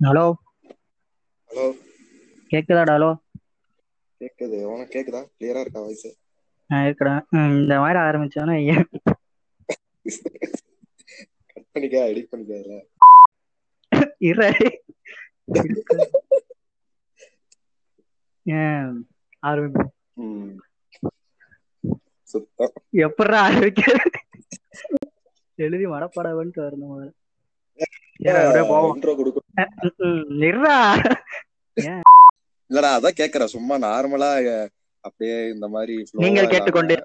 Hello. Hello. கேக்குதாடா hello? கேக்குது. உனக்கு கேக்குதா? கிளியரா இருக்கா வாய்ஸ் ம், இந்த மாதிரி ஆரம்பிச்சோன்னா ஏன் கட் பண்ணிக்க எடிட் பண்ணிக்க இதுல. இரு. ஆரம்பிப்போம். சுத்தம். எப்படா ஆரம்பிக்கிறது எழுதி மனப்பாடம் பண்ணிட்டு வரணும் முதல்ல. அப்படியே போவோம். இல்லடா அதான் கேக்குறேன். சும்மா நார்மலா அப்படியே இந்த மாதிரி நீங்கள் கேட்டுக்கொண்டே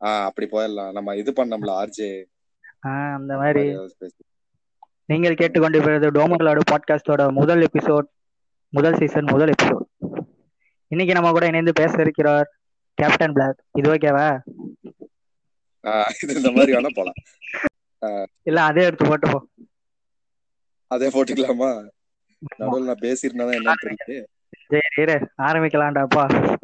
ஆஹ் அப்படி போயிடலாம். நம்ம இது பண்ணோம்ல ஆர்ஜே. அந்த மாதிரி. நீங்கள் கேட்டுக்கொண்டிருப்பது டோமர்லாடு பாட்காஸ்டோட முதல் எபிசோட் முதல் சீசன் முதல் எபிசோட் இன்னைக்கு நம்ம கூட இணைந்து பேச இருக்கிறார் கேப்டன் பிளாக் இது ஓகேவா? இது இந்த மாதிரி வேணா போலாம் இல்ல அதே எடுத்து போட்டுப்போம் அதே போட்டுக்கலாமா? நடுவில் நான் பேசியிருந்தா என்னன்னு தெரியுது. சரி ஆரம்பிக்கலாம்டாப்பா.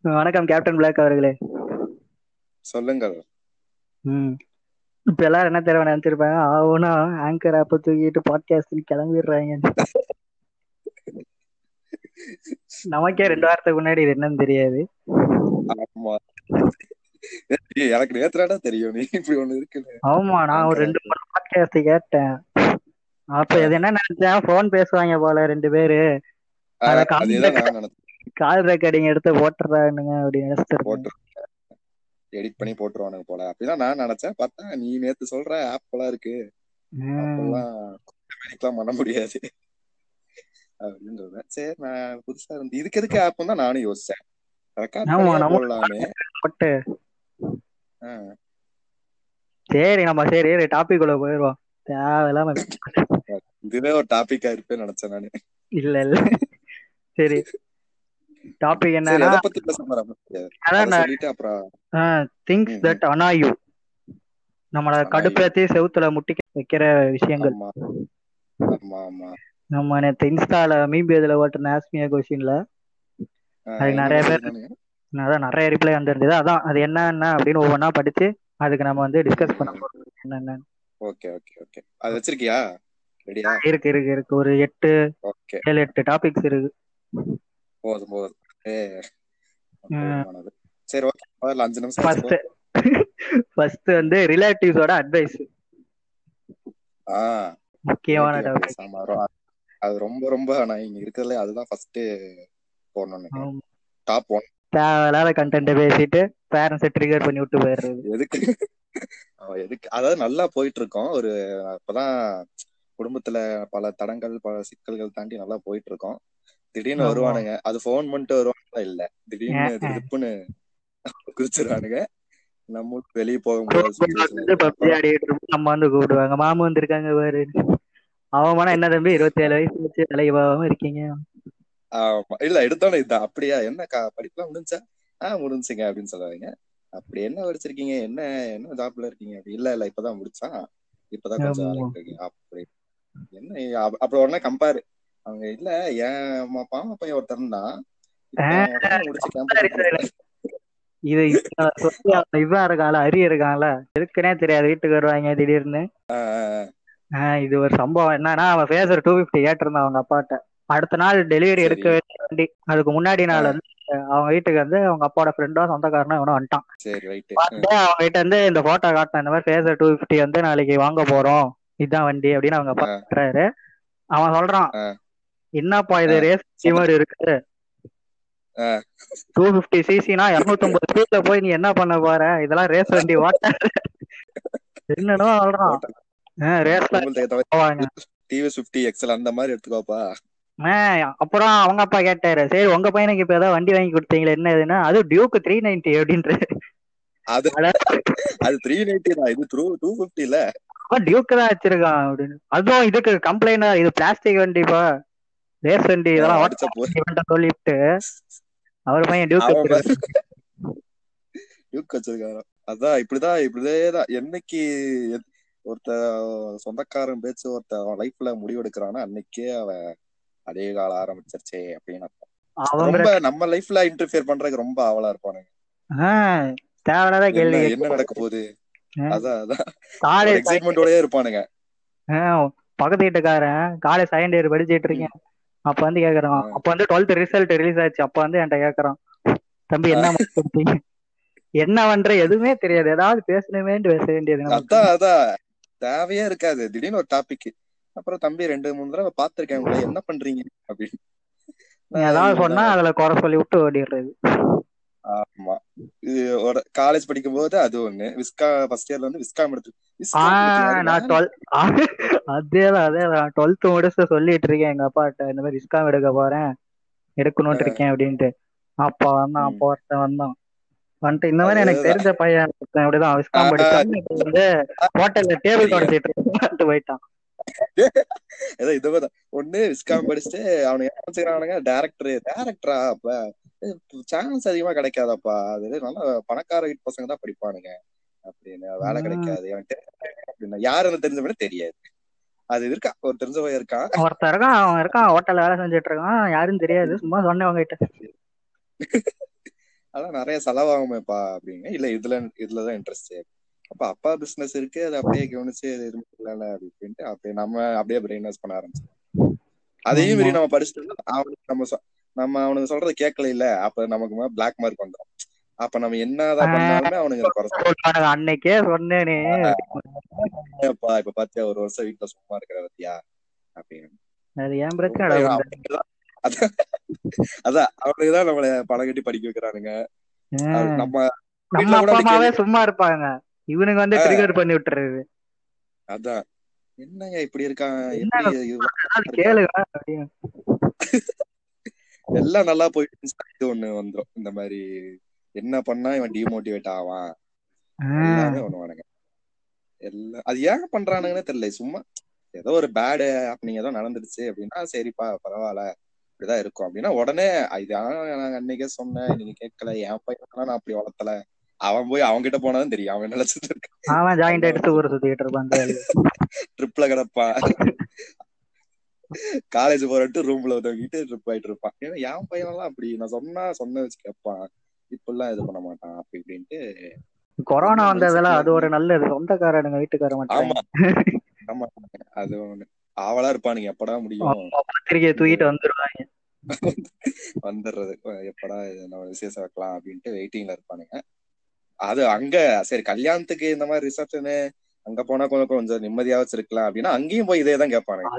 வணக்கம் கேப்டன் பிளாக் அவர்களே. சொல்லுங்க ம். இப்ப எல்லாரும் என்ன தெரியும் நினைச்சிருப்பாங்க? ஆவுனா ஆங்கர் ஆப்ப தூக்கிட்டு பாட்காஸ்ட் கிளம்பிடுறாங்க. நமக்கே ரெண்டு வாரத்துக்கு முன்னாடி இது என்னன்னு தெரியாது. ஆமா. எனக்கு நேத்துறாடா தெரியும். நீ இப்படி ஒண்ணு இருக்குன்னு. ஆமா நான் ஒரு ரெண்டு மூணு பாட்காஸ்ட் கேட்டேன். அப்ப இது என்ன நினைச்சேன்? போன் பேசுவாங்க போல ரெண்டு பேரு. கால் ரெக்கார்டிங் எடுத்து போட்டுறானுங்க அப்படின்னு நினைச்சிட்டு எடிட் பண்ணி போட்டுருவானுங்க போல. அப்படிதான் நான் நினைச்சேன். பார்த்தா நீ நேத்து சொல்ற ஆப் எல்லாம் இருக்கு. அப்பெல்லாம் பண்ண முடியாது. அப்படின்னு சொல்றேன் சரி நான் புதுசா இருந்து இதுக்கு எதுக்கு ஆப் தான் நானும் யோசிச்சேன். போடலாமே. சரி நம்ம சரி டாபிக் உள்ள போயிருவோம். தேவையில்லாம இதுவே ஒரு டாபிக்கா இருப்பேன்னு நினைச்சேன் நானு. இல்ல இல்ல. சரி. டாபிக் பத்தி பேச அதை சொல்லிட்டு அப்புறம் திங்ஸ் தட் அனா யூ நம்மள. கடுப்பேத்தி செவுத்துல முட்டிக்க வைக்கிற விஷயங்கள். நம்ம நேத்து இன்ஸ்டால மீபி இதுல ஓட்டுன ஆஸ்மியா கொஸ்டின்ல அதுக்கு என்ன நிறைய பேர்? அதான் நிறைய ரிப்ளை வந்திருந்தது. அதான் அது என்ன என்ன அப்படின்னு ஒவ்வொன்றா படிச்சு அதுக்கு நம்ம வந்து டிஸ்கஸ் பண்ண போறோம். என்னென்ன. Okay okay okay. அது வச்சிருக்கியா? ரெடியா இருக்கு இருக்கு இருக்கு. ஒரு எட்டு ஓகே. ஏழு எட்டு டாபிக்ஸ் இருக்கு. போதும் போதும். சரி ஓகே. முதல்ல அஞ்சு நிமிஷம் ஃபர்ஸ்ட். ஃபர்ஸ்ட் வந்து ரிலேட்டிவ்ஸோட அட்வைஸ் ஆ. முக்கியமான டாபிக். ஆமா அது ரொம்ப ரொம்ப நான் இங்க இருக்கிறதுல அதுதான் ஃபர்ஸ்ட் போடணும் டாப் ஒன் தேவையில்லாத கண்டென்ட் பேசிட்டு பேரண்ட்ஸை ட்ரிகர் பண்ணி விட்டு போயிடுறது. எதுக்கு? எதுக்கு? அதாவது நல்லா போயிட்டு இருக்கோம் ஒரு இப்பதான் குடும்பத்துல பல தடங்கள் பல சிக்கல்கள் தாண்டி நல்லா போயிட்டு இருக்கோம் திடீர்னு. வருவானுங்க. அது ஃபோன் பண்ணிட்டு வருவானுங்களா? இல்ல. திடீர்னு? திருப்புன்னு குறிச்சிருவானுங்க நம்ம வெளியே போக முடியாத சுச்சுவேஷன் வந்து பப்ஜி ஆடிட்டு இருப்போம். நம்ம வந்து கூப்பிடுவாங்க. மாமா வந்திருக்காங்க பாரு. அவமானம் என்ன தம்பி? இருபத்தி ஏழு வயசு வச்சு வேலைக்கு போகாம இருக்கீங்க. ஆமா. இல்ல எடுத்தோன்னே இதுதான் அப்படியா? என்ன படிப்புலாம் முடிஞ்சா? ஆஹ் முடிஞ்சுங்க அப்படின்னு சொல்லுவாங்க அப்படி என்ன படிச்சிருக்கீங்க என்ன என்ன ஜாப்ல இருக்கீங்க? அப்படி இல்ல இல்ல இப்பதான் முடிச்சான். இப்பதான் கொஞ்சம். வேலைக்கு அப்படி. என்ன அப்~ அப்புறம் உடனே கம்பேர் அவங்க இல்ல என் ம- மாமா பையன் ஒருத்தன் தான். இது இவன் இருக்கான்ல அரி இருக்கான்ல. இருக்குன்னே தெரியாது. வீட்டுக்கு வருவாங்க திடீர்னு. இது ஒரு சம்பவம். என்னன்னா அவன் பேசுற டூ பிப்டி கேட்டிருந்தான் அவங்க அப்பாட்ட. அடுத்த நாள் டெலிவரி. எடுக்க வண்டி. அதுக்கு முன்னாடி நாள் வந்து அவங்க வீட்டுக்கு வந்து அவங்க அப்பாவோட ஃப்ரெண்டோ சொந்தக்காரனோ இவனும் வந்துட்டான். அவங்க கிட்ட வந்து இந்த போட்டோ காட்டின இந்த மாதிரி பேசர் டூ பிப்டி வந்து நாளைக்கு வாங்க போறோம். இதுதான் வண்டி அப்படின்னு அவங்க அப்பா. சொல்றாரு அவன் சொல்றான். என்னப்பா இது. ரேஸ் மாதிரி இருக்கு. டூ பிப்டி சிசினா இருநூத்தம்பது ஸ்பீட்ல போய் நீ என்ன பண்ண போற? இதெல்லாம் ரேஸ் வண்டி ஓட்ட. என்னன்னு சொல்றான் ரேஸ்ல டிவிஎஸ் பிப்டி எக்ஸல் அந்த மாதிரி எடுத்துக்கோப்பா. அப்புறம் அவங்க அப்பா கேட்டாரு. சரி உங்க பையனுக்கு இப்ப ஏதாவது வண்டி வாங்கி கொடுத்தீங்களே? என்ன இதுன்னா அது டியூக்கு த்ரீ நைன்டி அப்படின்ற அது அது த்ரீ நைன்டி தான். இது த்ரூ டூ பிப்டில அவன் டியூக்கு தான் வச்சிருக்கான் அப்படின்னு. அதுவும் இதுக்கு கம்ப்ளைண்ட் இது பிளாஸ்டிக் வண்டிப்பா ரேஸ் வண்டி இதெல்லாம் அடிச்ச போ. ஓட்ட சொல்லிட்டு அவர் பையன் டியூக் அவன் வச்சிருக்காரு. அதான் இப்படிதான் இப்படிதான். என்னைக்கு எத்- ஒருத்த சொந்தக்காரன் பேச்சு ஒருத்த லைஃப்ல முடிவெடுக்கிறானா அன்னைக்கே அவன் அதே கால ஆரம்பிச்சிருச்சே அப்படின்னு ரொம்ப நம்ம லைஃப்ல இன்டர்ஃபியர் பண்றதுக்கு ரொம்ப ஆவலா இருப்பானுங்க. தேவையில்லாத கேள்வி என்ன நடக்க போகுது? அதான் அதான். எக்ஸைட்மெண்டோடயே இருப்பானுங்க. பக்கத்து வீட்டுக்காரன் காலேஜ் செகண்ட் இயர் படிச்சிட்டு இருக்கேன். அப்ப வந்து கேக்குறான். அப்ப வந்து டுவெல்த் ரிசல்ட் ரிலீஸ் ஆச்சு. அப்ப வந்து என்கிட்ட கேக்குறான். தம்பி என்ன கொடுத்தீங்க என்ன பண்ற? எதுவுமே தெரியாது. ஏதாவது பேசணுமேன்ட்டு பேச வேண்டியது. அதான் அதான். தேவையே இருக்காது. திடீர்னு ஒரு டாபிக் அப்புறம் தம்பி ரெண்டு மூணு தடவை பாத்திருக்கேன் உங்களை என்ன பண்றீங்க அப்படின்னு. ஏதாவது சொன்னா அதுல குறை சொல்லி விட்டு ஓடிடுறது. ஆமா. இது ஒரு காலேஜ் படிக்கும் போது அது ஒண்ணு. விஸ்கா ஃபர்ஸ்ட் இயர்ல வந்து விஸ்காம் எடுத்து நான் டுவெல் அதேதான் அதேதான். டுவெல்த் முடிச்சு சொல்லிட்டு இருக்கேன் எங்க அப்பாட்ட இந்த மாதிரி விஸ்காம் எடுக்க போறேன். எடுக்கணும்னு இருக்கேன் அப்படின்ட்டு. அப்ப வந்தான் அப்ப ஒருத்தன் வந்தான். வந்துட்டு இந்த மாதிரி எனக்கு தெரிஞ்ச பையன் இப்படிதான். விஸ்காம் படிச்சான் இப்ப வந்து ஹோட்டல்ல டேபிள் தொடச்சிட்டு போயிட்டான். ஏதோ இது மாதிரி ஒண்ணு விஸ்காம் படிச்சுட்டு அவனுக்கு என்ன செய்யறானுங்க டேரக்டர் டேரக்டரா அப்ப சான்ஸ் அதிகமா கிடைக்காதப்பா. அது நல்லா பணக்கார வீட்டு பசங்க தான் படிப்பானுங்க. அப்படின்னு வேலை. கிடைக்காது. அவன் அப்படின்னா யாருன்னு தெரிஞ்ச மாதிரி தெரியாது. அது இருக்கா? ஒரு தெரிஞ்ச பையன் இருக்கான். ஒருத்தன் இருக்கான் அவன் இருக்கான் ஹோட்டல்ல வேலை செஞ்சுட்டு இருக்கான். யாரும் தெரியாது. சும்மா சொன்னேன் அவங்க கிட்ட அதான் நிறைய செலவாகுமேப்பா அப்படிங்க இல்ல இதுல இதுலதான் இன்ட்ரெஸ்ட் அப்ப அப்பா பிசினஸ் இருக்கு அதை அப்படியே கவனிச்சு இது இல்ல அப்படின்ட்டு அப்படியே நம்ம அப்படியே பிரெயின் வாஷ் பண்ண ஆரம்பிச்சோம் அதையும் மீறி நம்ம படிச்சுட்டு அவனுக்கு நம்ம நம்ம அவனுக்கு சொல்றத கேட்கல இல்ல அப்ப நமக்கு பிளாக் மார்க் வந்துடும் அப்ப நம்ம என்னதான் பண்ணாலுமே அவனுக்கு அன்னைக்கே சொன்னேனே. இப்ப பாத்தியா ஒரு வருஷம் வீட்டுல சும்மா இருக்கிற பத்தியா அப்படின்னு. அது ஏன் பிரச்சனை? அவனுக்குதான் அதான் அவனுக்குதான் நம்மள கட்டி படிக்க வைக்கிறானுங்க. நம்ம சும்மா இருப்பாங்க. இவனுக்கு வந்து ட்ரிகர் பண்ணி விட்டுறது. அதான். என்னங்க இப்படி இருக்கான் கேளுங்க. எல்லாம் நல்லா போயிட்டு இது ஒண்ணு வந்துரும். இந்த மாதிரி என்ன பண்ணா இவன் டிமோட்டிவேட் ஆவான்? எல்லாமே பண்ணுவானுங்க. எல்லாம் அது ஏன் பண்றானுங்கன்னு தெரியல. சும்மா ஏதோ ஒரு பேடு அப்படிங்க ஏதோ நடந்துடுச்சு அப்படின்னா சரிப்பா பரவாயில்ல. இப்படிதான் இருக்கும். அப்படின்னா உடனே இது நாங்க அன்னைக்கே சொன்னேன். நீங்க கேட்கல. என் பையன் நான் அப்படி வளர்த்தல. அவன் போய் அவங்க கிட்ட போனாதான் தெரியும். அவன் நினைச்சிட்டு இருக்கான். அவன் ஜாயிண்ட் எடுத்து ஊர் சுத்திட்டு இருப்பான் ட்ரிப்ல கிடப்பான். காலேஜ் போறட்டு ரூம்ல உதவிட்டு ட்ரிப் ஆயிட்டு இருப்பான். ஏன்னா என் பையன் எல்லாம் அப்படி. நான் சொன்னா சொன்ன வச்சு கேட்பான். இப்பெல்லாம் இது பண்ண மாட்டான் அப்படி இப்படின்ட்டு. கொரோனா வந்ததெல்லாம் அது ஒரு நல்லது. சொந்தக்காரனுங்க வீட்டுக்கார ஆமா. ஆமா. அது ஒண்ணு. ஆவலா இருப்பானுங்க. எப்படா முடியும்? பத்திரிக்கையை தூக்கிட்டு வந்துருவாங்க. வந்துடுறது. எப்படா நம்ம விசேஷம் வைக்கலாம் அப்படின்ட்டு வெயிட்டிங்ல இருப்பானுங்க. அது அங்க சரி கல்யாணத்துக்கு இந்த மாதிரி ரிசப்ஷனு அங்க போனா கொஞ்சம் கொஞ்சம் நிம்மதியா வச்சிருக்கலாம் அப்படின்னா அங்கேயும் போய் இதே தான் கேட்பானுங்க.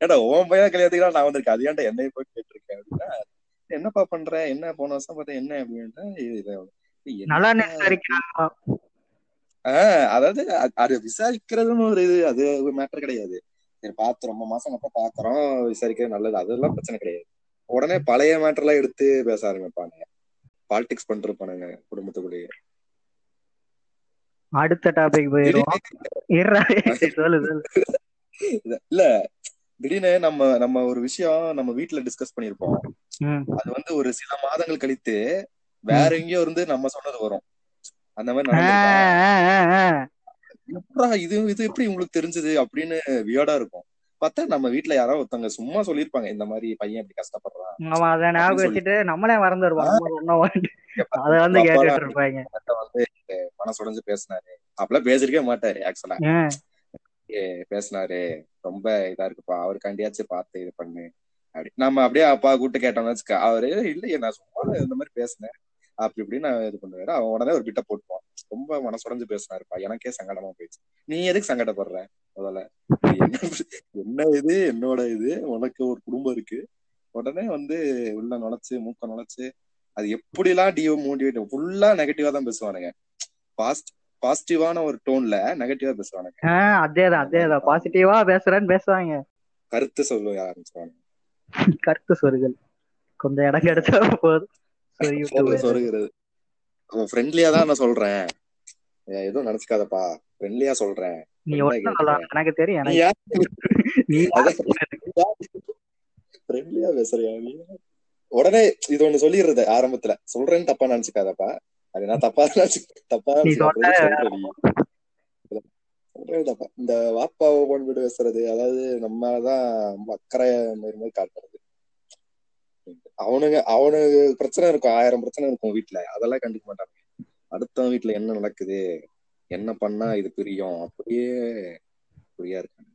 ஏடா ஓன் பையன் கல்யாணத்துக்கு நான் வந்திருக்கேன். அது ஏன்டா என்னைய போய் கேட்டிருக்கேன் அப்படின்னா என்னப்பா பண்ற? என்ன போன வருஷம் பார்த்தா என்ன அப்படின்ட்டு ஆஹ் அதாவது அது விசாரிக்கிறதுன்னு ஒரு இது அது ஒரு மேட்டர் கிடையாது. சரி பார்த்து ரொம்ப மாசம் அப்புறம் பாக்குறோம் விசாரிக்கிறது நல்லது அதெல்லாம் பிரச்சனை கிடையாது. உடனே பழைய மேட்டர் எல்லாம் எடுத்து பேச ஆரம்பிப்பானுங்க. பாலிடிக்ஸ் பண்ணிருப்பானுங்க குடும்பத்துக்குள்ளேயே. அடுத்த டாபிக் இது- இல்ல திடீர்னு நம்ம நம்ம ஒரு விஷயம் நம்ம வீட்ல டிஸ்கஸ் பண்ணிருப்போம். அது வந்து ஒரு சில மாதங்கள் கழித்து வேற எங்கேயோ இருந்து நம்ம சொன்னது வரும். அந்த மாதிரி இது இது எப்படி உங்களுக்கு தெரிஞ்சது அப்படின்னு வியர்டா இருக்கும். பார்த்தா நம்ம வீட்ல யாரோ ஒருத்தவங்க சும்மா சொல்லிருப்பாங்க இந்த மாதிரி பையன் இப்படி கஷ்டப்படுறான் ஆமா அத ஞாபகம் வச்சுட்டு நம்மளே சொன்னோம் அத வந்து கேட்டுட்டு இருப்பாங்க. வந்து மனசுடைஞ்சு பேசினாரு. அப்பெல்லாம் பேசிருக்கவே மாட்டாரு ஆக்சுவலா பேசினாரு. ரொம்ப இதா இருக்குப்பா அவருக்காண்டியாச்சும் பார்த்து இது பண்ணு. அப்படி நம்ம அப்படியே அப்பா கூட்டு கேட்டோம்னு வச்சுக்க அவரு இல்லையே நான் சும்மா இந்த மாதிரி பேசினேன். அப்படி இப்படி நான் இது பண்ணுவாரு அவன் உடனே ஒரு பிட்ட போட்டுவான் ரொம்ப மனசுடைஞ்சு பேசினாருப்பா. எனக்கே சங்கடமா போயிடுச்சு. நீ எதுக்கு சங்கடப்படுற? முதல்ல. என்ன இது? என்னோட இது? உனக்கு ஒரு குடும்பம் இருக்கு. உடனே வந்து உள்ள நுழைச்சு மூக்க நுழைச்சு அது எப்படிலாம் டிஓ மோட்டிவேட் ஃபுல்லா நெகட்டிவா தான் பேசுவானுங்க. பாஸ்ட் பாசிட்டிவான ஒரு டோன்ல நெகட்டிவா பேசுவானுங்க. அதேதான் அதேதான். பாசிட்டிவா பேசுறேன்னு பேசுவாங்க. கருத்து சொல்ல ஆரம்பிச்சுவானுங்க கருத்து சொருகல் கொஞ்சம் இடம் கிடைச்சா போதும். சொருகிறது ஃப்ரெண்ட்லியா தான் நான் சொல்றேன். எதுவும் நினைச்சுக்காதப்பா. ஃப்ரெண்ட்லியா சொல்றேன்? எனக்கு தெரியும் ஃப்ரெண்ட்லியா பேசுறியா? நீ உடனே இது ஒண்ணு சொல்லிடுறது ஆரம்பத்துல. சொல்றேன்னு தப்பா நினைச்சுக்காதப்பா. அது நான் தப்பா நினைச்சு தப்பா சொல்றேன் தப்பா. இந்த வாப்பாவை போன் விட்டு பேசுறது அதாவது நம்மதான் அக்கறை மாதிரி காட்டுறது. அவனுங்க அவனுக்கு பிரச்சனை இருக்கும் ஆயிரம் பிரச்சனை இருக்கும் வீட்டுல அதெல்லாம் கண்டுக்க மாட்டாங்க அடுத்தவன் வீட்டுல என்ன நடக்குது? என்ன பண்ணா இது பிரியும்? அப்படியே புரியா இருக்காங்க.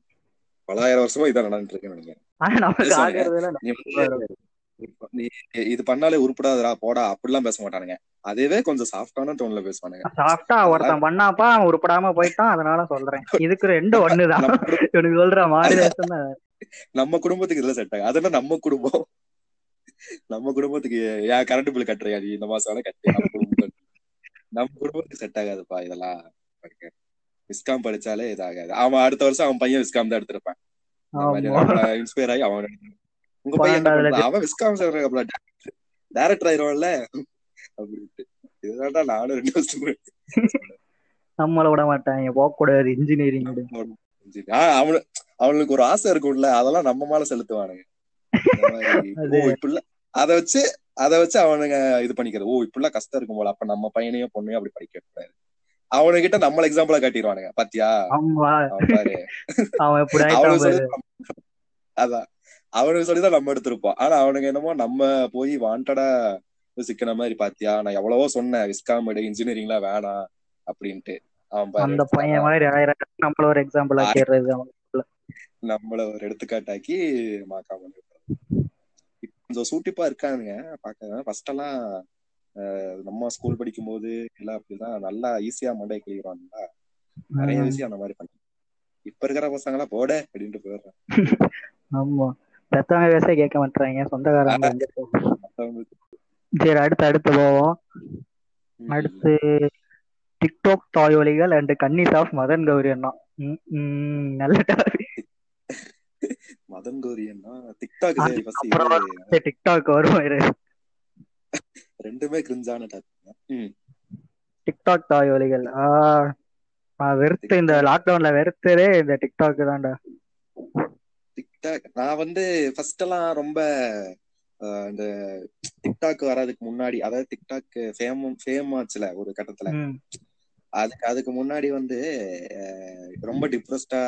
பலாயிரம் வருஷமா இதான் நடந்துட்டு இருக்குன்னு நினைக்கிறேன். நீ இது பண்ணாலே உருப்படாதடா போடா அப்படிலாம் பேச மாட்டானுங்க. அதுவே கொஞ்சம் சாஃப்டான டோன்ல பேசுவானுங்க. சாஃப்டா ஒருத்தன் பண்ணாப்பா அவன் உருப்படாம போயிட்டான் அதனால சொல்றேன். இதுக்கு ரெண்டு ஒண்ணுதான். இவனுக்கு சொல்ற தான் நம்ம குடும்பத்துக்கு இதெல்லாம் செட் ஆகும் அதெல்லாம் நம்ம குடும்பம். நம்ம குடும்பத்துக்கு ஏன் கரண்ட் பில் கட்டுறியா நீ? இந்த மாசம் வேணா கட்டு நம்ம குடும்பம். நம்ம குடும்பத்துக்கு செட் ஆகாதுப்பா இதெல்லாம். விஸ்காம் படிச்சாலே இதாகாது. அவன் அடுத்த வருஷம் அவன் பையன் விஸ்காம் தான் எடுத்திருப்பான். இன்ஸ்பயர் ஆகி அவன். உங்க பையன்? அவன் விஸ்காம் டேரக்டர் ஆயிருவான்ல? அப்படின்ட்டு. இதுதான்டா நானும் ரெண்டு வருஷம் நம்மள விட மாட்டாங்க போக கூடாது இன்ஜினியரிங் அவனுக்கு ஒரு ஆசை இருக்கும்ல. அதெல்லாம் நம்ம மேல செலுத்துவானுங்க. மாதிரி, அது- வச்சு அத வச்சு அவனுங்க இது பண்ணிக்கிறது. ஓ இப்படிலாம் கஷ்டம் இருக்கும் போல. அப்ப நம்ம பையனையும் பொண்ணையும் அப்படி படிக்க கூடாது அவனுகிட்ட நம்மள எக்ஸாம்பிளா காட்டிடுவானுங்க. பாத்தியா? அதான். அவனுக்கு சொல்லிதான் நம்ம எடுத்திருப்போம். ஆனா அவனுங்க என்னமோ நம்ம போய் வாண்டடா சிக்கின மாதிரி பாத்தியா? நான் எவ்வளவோ சொன்னேன். விஸ்காம் எடு இன்ஜினியரிங்லாம் வேணாம் அப்படின்ட்டு. அந்த பையன் மாதிரி நம்மள ஒரு எக்ஸாம்பிள் ஆக்கிடுறது நம்மள ஒரு எடுத்துக்காட்டாக்கி மாக்காம கொஞ்சம் சூட்டிப்பா இருக்கானுங்க. பாக்க ஃபர்ஸ்ட் எல்லாம் நம்ம ஸ்கூல் படிக்கும் போது எல்லாம் அப்படிதான். நல்லா ஈஸியா மண்டை கிளிக்கிறாங்களா நிறைய விஷயம் அந்த மாதிரி பண்ணி. இப்ப இருக்கிற பசங்க எல்லாம் போட அப்படின்ட்டு போயிடுறாங்க ஆமா. பெத்தவங்க பேச கேட்க மாட்டாங்க சொந்தக்காரங்க சரி அடுத்து அடுத்து போவோம். அடுத்து டிக்டாக் தாய்வலிகள் அண்ட் கன்னிஸ் ஆஃப் மதன் கௌரி அண்ணா. நல்ல topic. மதன் கோரியன்னா டிக்டாக் டிக்டாக் வரும். ரெண்டுமே கிரிஞ்சான டாபிக் டிக்டாக் தாய்வலிகள் ஆஹ் நான் வெறுத்து இந்த லாக்டவுன்ல வெறுத்ததே இந்த டிக்டாக் தான்டா. டிக்டாக் நான் வந்து ஃபர்ஸ்ட் எல்லாம் ரொம்ப இந்த டிக்டாக் வர்றதுக்கு முன்னாடி அதாவது டிக்டாக் ஃபேம் ஃபேம் ஆச்சுல ஒரு கட்டத்துல. அதுக்கு அதுக்கு முன்னாடி வந்து ரொம்ப டிப்ரெஸ்டா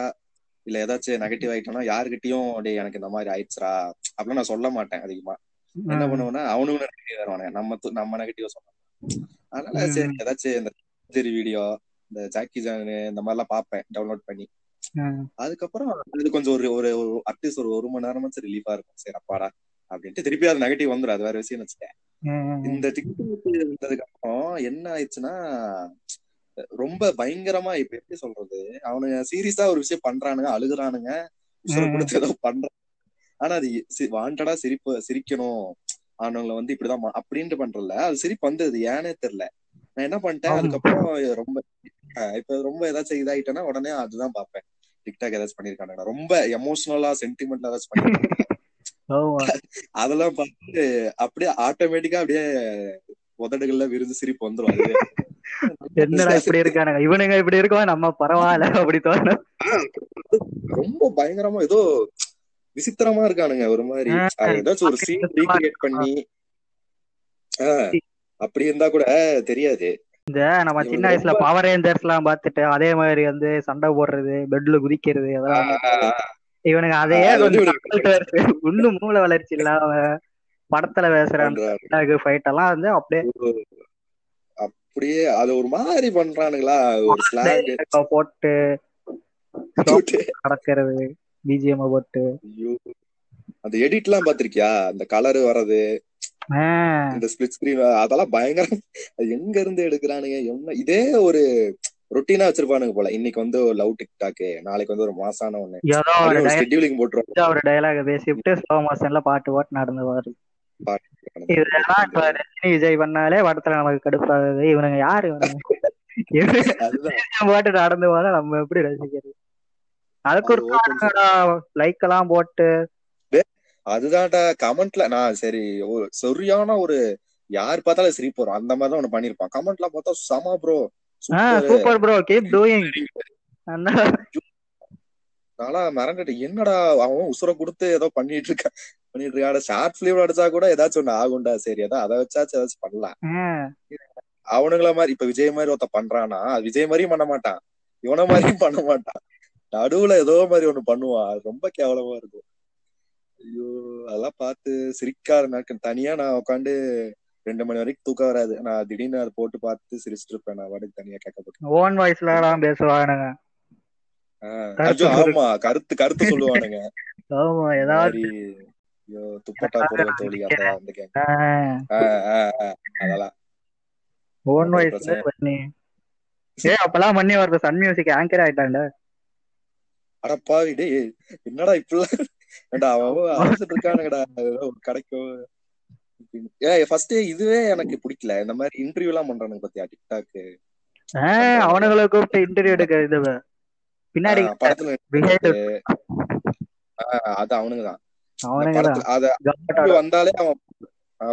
இல்ல ஏதாச்சும் நெகட்டிவ் ஆயிட்டோம்னா யாருகிட்டயும் டேய் எனக்கு இந்த மாதிரி ஆயிடுச்சுடா. அப்படின்னு நான் சொல்ல மாட்டேன் அதிகமா. என்ன பண்ணுவேன்னா அவனுங்க நெகட்டிவ் வருவானுங்க நம்ம நம்ம நெகட்டிவ் சொன்னோம் அதனால. சரி ஏதாச்சும் இந்த சரி வீடியோ இந்த ஜாக்கி ஜான் இந்த மாதிரிலாம் பார்ப்பேன் டவுன்லோட் பண்ணி. அதுக்கப்புறம் அது கொஞ்சம் ஒரு ஒரு அட்லீஸ்ட் ஒரு ஒரு மணி நேரமாச்சும் ரிலீஃபா இருக்கும். சரி அப்பாடா அப்படின்ட்டு திருப்பி அது நெகட்டிவ் வந்துடும் அது வேற விஷயம் ம். இந்த டிக்டாக் வந்ததுக்கு அப்புறம் என்ன ஆயிடுச்சுன்னா ரொம்ப பயங்கரமா இப்ப எப்படி சொல்றது? அவனுங்க சீரியஸா ஒரு விஷயம் பண்றானுங்க அழுகுறானுங்க. கொடுத்து ஏதோ பண்றான் ஆனா அது வாண்டடா சிரிப்பு சிரிக்கணும். அவனுங்களை வந்து இப்படிதான் அப்படின்ட்டு பண்றல அது சிரிப்பு வந்தது ஏனே தெரியல. நான் என்ன பண்ணிட்டேன். அதுக்கப்புறம் ரொம்ப இப்ப ரொம்ப ஏதாச்சும் இதாயிட்டேன்னா உடனே அதுதான் பார்ப்பேன். டிக்டாக் ஏதாச்சும் பண்ணிருக்கானுங்க. ரொம்ப எமோஷனலா சென்டிமெண்ட்ல ஏதாச்சும் பண்ணிருக்காங்க அதெல்லாம் பார்த்து அப்படியே ஆட்டோமேட்டிக்கா அப்படியே உதடுகள்ல விருந்து சிரிப்பு வந்துரும் அதுவே. என்னடா இப்படி இருக்கானுங்க? இவனுங்க இப்படி இருக்கோம் நம்ம பரவாயில்ல அப்படி தோணும். ரொம்ப பயங்கரமா ஏதோ விசித்திரமா இருக்கானுங்க ஒரு மாதிரி. ஏதாச்சும் ஒரு சீன் ரீக்ரியேட் பண்ணி அப்படி இருந்தா கூட தெரியாது. இந்த நம்ம சின்ன வயசுல பவர் ரேஞ்சர்ஸ் எல்லாம் பார்த்துட்டு அதே மாதிரி வந்து சண்டை போடுறது பெட்ல குதிக்கிறது அதெல்லாம் ஆஹ் இவனுங்க அதையே கொஞ்சம் இவனுக்கு. இன்னும் மூளை வளர்ச்சி இல்லாம. படத்துல பேசுற பண்றாங்க. ஃபைட் எல்லாம் வந்து அப்படியே அப்படியே அது ஒரு மாதிரி பண்றானுங்களா? ஒரு ஸ்லாங் போட்டு நடக்கிறது பிஜிஎம் போட்டு. அந்த எடிட் எல்லாம் பாத்திருக்கியா அந்த கலர் வர்றது இந்த ஸ்பிளிட் ஸ்கிரீன் அதெல்லாம் பயங்கரம் எங்க இருந்து எடுக்கிறானுங்க? என்ன? இதே ஒரு ரொட்டீனா வச்சிருப்பானுங்க போல. இன்னைக்கு வந்து லவ் டிக்டாக் நாளைக்கு வந்து ஒரு மாசான ஒண்ணு. ஒரு ஸ்கெடியூலிங் போட்டுருவாங்க ஒரு டைலாக் பேசிவிட்டு ஸ்லோ மோஷன்ல பாட்டு பாட்டு நடந்து வருது இதெல்லாம் இப்ப ரஜினி விஜய் பண்ணாலே படத்துல நமக்கு கடுப்பாகுது. இவனுங்க யாரு பாட்டு நடந்து போனா நம்ம எப்படி ரசிக்கிறது? அதுக்கு ஒரு லைக் எல்லாம் போட்டு. அதுதான்டா கமெண்ட்ல நான் சரி ஒரு சரியான ஒரு யார் பார்த்தாலும் சிரிப்பு வரும். அந்த மாதிரி தான் ஒண்ணு பண்ணிருப்பான். கமெண்ட்ல பார்த்தா சமா bro super bro keep doing நாளா மிரண்டுட்டு என்னடா அவன் உசுர கொடுத்து ஏதோ பண்ணிட்டு இருக்க பண்ணிட்டு இருக்காடா ஷார்ட் பிலிம் அடிச்சா கூட ஏதாச்சும் ஒண்ணு ஆகும்டா. சரி ஏதோ அதை வச்சாச்சும் ஏதாச்சும் பண்ணலாம். அவனுங்கள மாதிரி இப்ப விஜய் மாதிரி ஒருத்த பண்றானா விஜய் மாதிரியும் பண்ண மாட்டான். இவன மாதிரியும் பண்ண மாட்டான். நடுவுல ஏதோ மாதிரி ஒண்ணு பண்ணுவான். ரொம்ப கேவலமா இருக்கும். ஐயோ அதெல்லாம் பார்த்து சிரிக்காத நாட்கள் தனியா நான் உட்காந்து ரெண்டு மணி வரைக்கும் தூக்கம் வராது. நான் திடீர்னு அதை போட்டு பார்த்து சிரிச்சிட்டு இருப்பேன். நான் வாடகை தனியா கேட்கப்பட்டு ஓன் வாய்ஸ்ல எல்லாம் பேசுவானுங்க. ஆமா. கருத்து கருத்து சொல்லுவானுங்க. ஆமா ஏதாவது ஐயோ துப்பட்டா போடுற தோழி அந்த கேங்க அதெல்லாம். ஓன் வாய்ஸ்ல. பண்ணி. ஏ அப்பெல்லாம் பண்ணி வருது சன் மியூசிக் ஆங்கர் ஆயிட்டான்டா. அடப்பாவி டேய் என்னடா இப்படிலாம்? ஏன்டா அவன் அழைச்சிட்டு இருக்கானுங்கடா கிடைக்கும் ஏ ஃபர்ஸ்ட் இதுவே எனக்கு பிடிக்கல. இந்த மாதிரி இன்டர்வியூ எல்லாம் பண்றானுங்க பாத்தியா டிக்டாக் அவனுங்களை கூப்பிட்டு இன்டர்வியூ எடுக்க இது பின்னாடி படத்துல அது அவனுங்க தான். அத வந்தாலே அவன்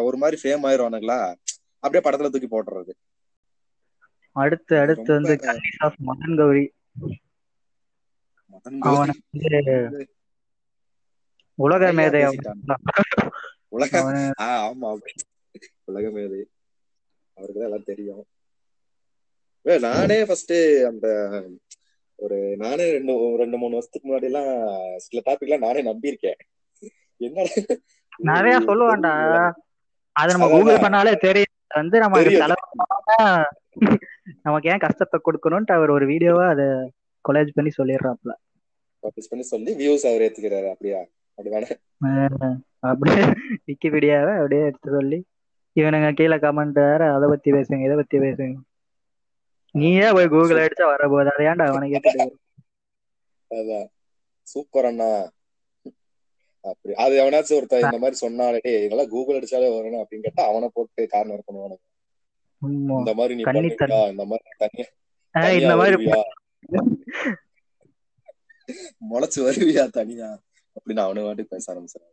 ஒரு மாதிரி ஃபேம் ஆயிருவானுங்களா? அப்படியே படத்துல தூக்கி போட்டுறது. அடுத்து அடுத்து வந்து மதன் கௌரி உலக மேதை. உலக ஆமா உலகமே அது அவருக்கு எல்லாம் தெரியும். நானே ஃபர்ஸ்ட் அந்த ஒரு நானே ரெண்டு ரெண்டு மூணு வருஷத்துக்கு முன்னாடி எல்லாம் சில டாபிக் எல்லாம் நானே நம்பியிருக்கேன். என்னடா? நிறைய சொல்லுவான்டா. அது நம்ம. கூகுள் பண்ணாலே தெரியும் வந்து நமக்கு பண்ணாம நமக்கு ஏன் கஷ்டத்தை கொடுக்கணும்ட்டு அவர் ஒரு வீடியோவா அதை கொலேஜ் பண்ணி சொல்லிடுறாப்ல பண்ணி சொல்லி வியூஸ் அவர் ஏத்துக்கிறாரு. அப்படியா? அப்படியே விக்கிபீடியாவை அப்படியே எடுத்து சொல்லி இவனுங்க கீழே கமெண்ட் வேற அதை பத்தி பேசுங்க இதை பத்தி பேசுங்க. நீயே போய் கூகுள் அடிச்சா வர போகுது அதை ஏன்டா அவனை அதான். சூப்பர் அண்ணா. அப்படி. அது எவனாச்சும் ஒருத்தன் இந்த மாதிரி சொன்னாலே "டேய், இதெல்லாம் கூகுள் அடிச்சாலே வரணும் அப்படின்னு கேட்டா அவனை போட்டு கார்னர் பண்ணுவானுங்க. இந்த மாதிரி நீ. பண்ணுவியா இந்த மாதிரி தனியா வருவியா? முளைச்சு வருவியா தனியா? அப்படின்னு அவனு வாட்டி பேச ஆரம்பிச்சான்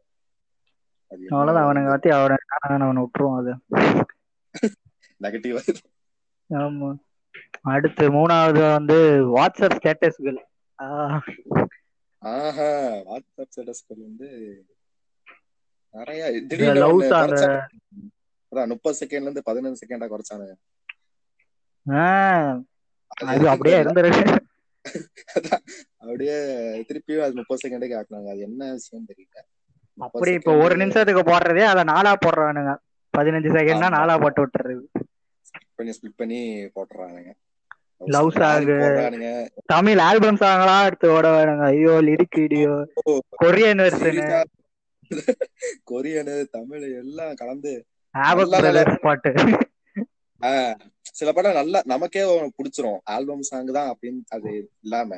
அவ்வளவுதான் அவனுங்க வாட்டி அவனை அவனை விட்டுருவோம் அது. நெகட்டிவ் ஆமா. அடுத்து மூணாவது வந்து வாட்ஸ்அப் ஸ்டேட்டஸ்கள் ஆஹா வாட்ஸ்அப் ஸ்டேட்டஸ்கள் வந்து நிறைய திடீர்னு. அதான் முப்பது செகண்ட்ல இருந்து பதினஞ்சு செகண்டா குறைச்சானுங்க. அது அப்படியே இருந்துருக்கு அதான், அப்படியே திருப்பியும் அது முப்பது செகண்டுக்கு ஆக்குனாங்க அது என்ன விஷயம் தெரியல. அப்படி இப்ப ஒரு நிமிஷத்துக்கு போடுறதே அதை நாலா போடுறானுங்க. பதினஞ்சு செகண்ட்னா. நாலா போட்டு விட்டுறது. பண்ணி ஸ்பிளிட் பண்ணி போட்டுறானுங்க. யாருக்கு போடுறானுங்க தமிழ் ஆல்பம் சாங்கெல்லாம் எடுத்து ஓட வேணுங்க. ஐயோ lyric video Korean version Korean Tamil எல்லாம் கலந்து பாட்டு. சில படம் நல்லா நமக்கே பிடிச்சிரும். ஆல்பம் சாங் தான் அப்படின்னு அது இல்லாம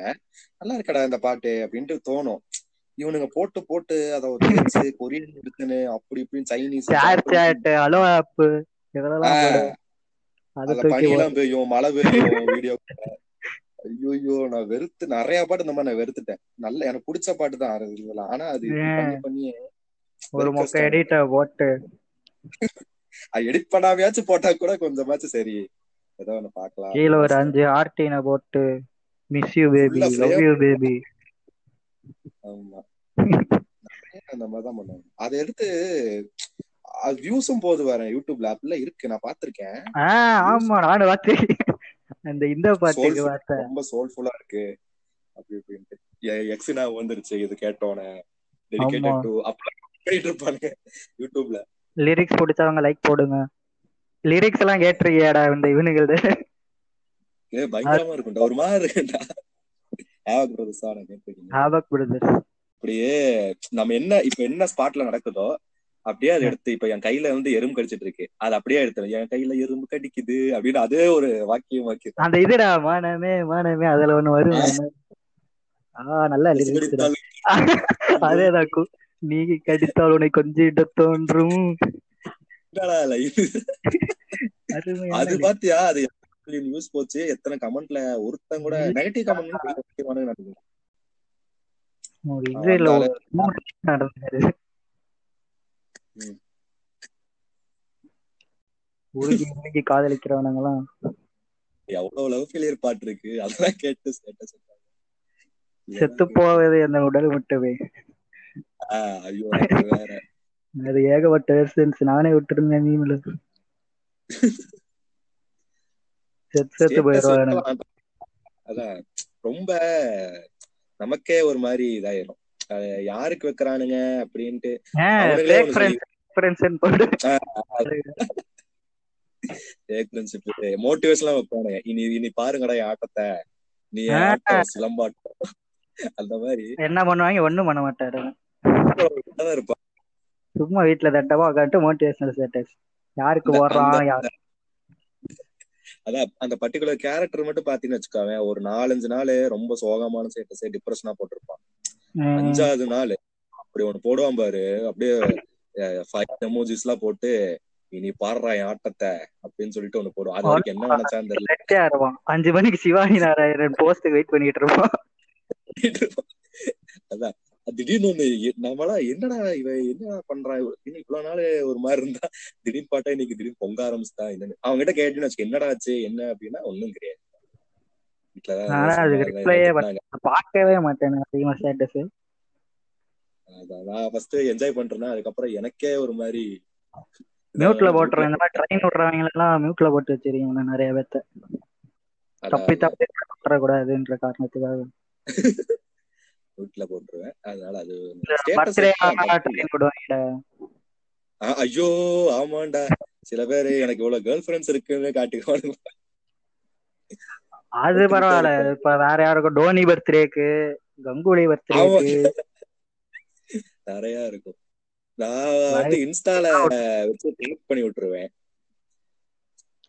நல்லா இருக்கடா இந்த பாட்டு அப்படின்ட்டு தோணும். இவனுங்க போட்டு போட்டு அதை ஒரு கொரியன் எடுத்துன்னு அப்படி இப்படின்னு சைனீஸ் அலோ ஆப் இதெல்லாம் பெய்யும் மழை பெய்யும் வீடியோ ஐயோ நான் வெறுத்து நிறைய பாட்டு இந்த மாதிரி நான் வெறுத்துட்டேன். நல்ல எனக்கு பிடிச்ச பாட்டு தான். ஆனா அது? பண்ணி பண்ணி ஒரு மொக்க எடிட்ட போட்டு. எடிட் பண்ணாமையாச்சும் போட்டா கூட கொஞ்சமாச்சும் சரி. ஏதோ ஒண்ணு பாக்கலாம். கீழே ஒரு அஞ்சு ஆர்டின போட்டு miss you baby love. You baby ஆமா. அந்த மாதிரிதான் பண்ணுவாங்க. அதை எடுத்து அது வியூஸும் போது வரேன் யூடியூப்ல அப்படிலாம் இருக்கு நான் பாத்திருக்கேன் ஆமா நானும் பார்த்தேன் அந்த இந்த பாட்டுக்கு. பார்த்தேன் ரொம்ப சோல்ஃபுல்லா இருக்கு. அப்படி இப்படின்ட்டு. எக்ஸினா வந்துருச்சு இது கேட்டோன்னே டெடிகேட்டட். டு பண்ணிட்டு யூடியூப்ல லிரிக்ஸ் பிடிச்சவங்க லைக் போடுங்க. லிரிக்ஸ் எல்லாம் கேட்டிருக்கியாடா இந்த இவனுங்களது? ஏ பயங்கரமா இருக்கும்டா ஒரு மாதிரி இருக்கும்டா. ஆவக் பிரதர்ஸா நான் கேட்டிருக்கீங்க? ஆபக் பிரதர்ஸ் அப்படியே நம்ம என்ன இப்ப என்ன ஸ்பாட்ல நடக்குதோ அப்படியே அதை எடுத்து இப்ப என் கையில வந்து எறும்பு கடிச்சிட்டு இருக்கு. அது அப்படியே எடுத்து என் கையில எறும்பு கடிக்குது அப்படின்னு அதே ஒரு வாக்கியம் வாக்கியம். அந்த இதுடா மானமே மானமே அதுல ஒண்ணு வரும் ஆ. நல்லா அதேதான் நீ கடித்தால் உன்னை கொஞ்சிட தோன்றும். என்னடா life? அருமையான அது. பாத்தியா அது நியூஸ் போச்சு எத்தனை கமெண்ட்ல ஒருத்தன் கூட நெகட்டிவ் கமெண்ட் ஒரு இது இல்ல ஒரு மூணு நிமிஷம் நடந்தது ம். உருகி உருகி காதலிக்கிறவனுங்க எல்லாம் எவ்வளவு லவ் ஃபெயிலியர் பாட்டு இருக்கு? அதெல்லாம் கேட்டு ஸ்டேட்டஸ் செத்து போவது அந்த உடல் மட்டுமே ஐயோ வேற. அது ஏகப்பட்ட வெர்ஷன்ஸ் நானே விட்டுருந்தேன் மீம்ல செத்து செத்து வைக்கலாம். அதான் ரொம்ப நமக்கே ஒரு மாதிரி இதாயிரும். யாருக்கு வைக்கிறானுங்க அப்படின்ட்டு மோட்டிவேஷன்லாம் வைப்பானுங்க. இனி இனி பாருங்கடா ஆட்டத்தை. நீ சிலம்பாட்டம் அந்த மாதிரி. என்ன பண்ணுவாங்க? ஒண்ணும் பண்ண மாட்டாரு இருப்பான். சும்மா வீட்டுல தட்டமா உட்காந்து மோட்டிவேஷனல் ஸ்டேட்டஸ் யாருக்கு யார் அதான் அந்த பர்டிகுலர் கேரக்டர் மட்டும் பாத்தீங்கன்னு வச்சுக்கோங்க ஒரு நாலஞ்சு நாள் ரொம்ப சோகமான ஸ்டேட்டஸ் டிப்ரெஷனா போட்டிருப்பான். அஞ்சாவது நாள். அப்படி ஒண்ணு போடுவான் பாரு. அப்படியே ஃபைவ் எமோஜிஸ் எல்லாம் போட்டு இனி பாடுறா என் ஆட்டத்தை அப்படின்னு சொல்லிட்டு ஒண்ணு போடுவான். அது வரைக்கும் என்ன நினைச்சான்னு தெரியல. அஞ்சு மணிக்கு சிவாஜி நாராயணன் போஸ்ட் வெயிட் பண்ணிட்டு இருப்போம் அதான். அது திடீர்னு ஒண்ணு நம்மளா என்னடா இவ என்ன பண்றா? இன்னும் இவ்வளவு நாள் ஒரு மாதிரி இருந்தா திடீர்னு பாட்டா இன்னைக்கு திடீர்னு பொங்க ஆரம்பிச்சுட்டா என்னன்னு. அவங்க கிட்ட கேட்டுன்னு வச்சுக்க என்னடா ஆச்சு என்ன அப்படின்னா ஒண்ணும் கிடையாது. ஆனா அதுக்கு. பார்க்கவே மாட்டேன் அதிகமா ஸ்டேட்டஸ் நான் ஃபர்ஸ்ட் என்ஜாய் பண்றேன்னா அதுக்கப்புறம் எனக்கே ஒரு மாதிரி மியூட்ல இந்த மாதிரி ட்ரெயின் விடுறவங்க எல்லாம் மியூட்ல போட்டு வச்சிருக்கீங்க நிறைய பேத்த தப்பி தப்பி கூடாதுன்ற காரணத்துக்காக. வீட்டுல போட்டுருவேன். அதனால அது ட்ரெயின் விடுவாங்க ஐயோ ஆமாண்டா. சில பேரு எனக்கு இவ்வளவு கேர்ள் ஃபிரெண்ட்ஸ் இருக்குன்னு காட்டிக்குவானுங்க. அது பரவாயில்ல. இப்ப வேற யாருக்கும் டோனி பர்த்டேக்கு கங்குலி பர்த்டேக்கு நிறைய இருக்கும். நான் வந்து இன்ஸ்டால வச்சு டேக் பண்ணி விட்டுருவேன்.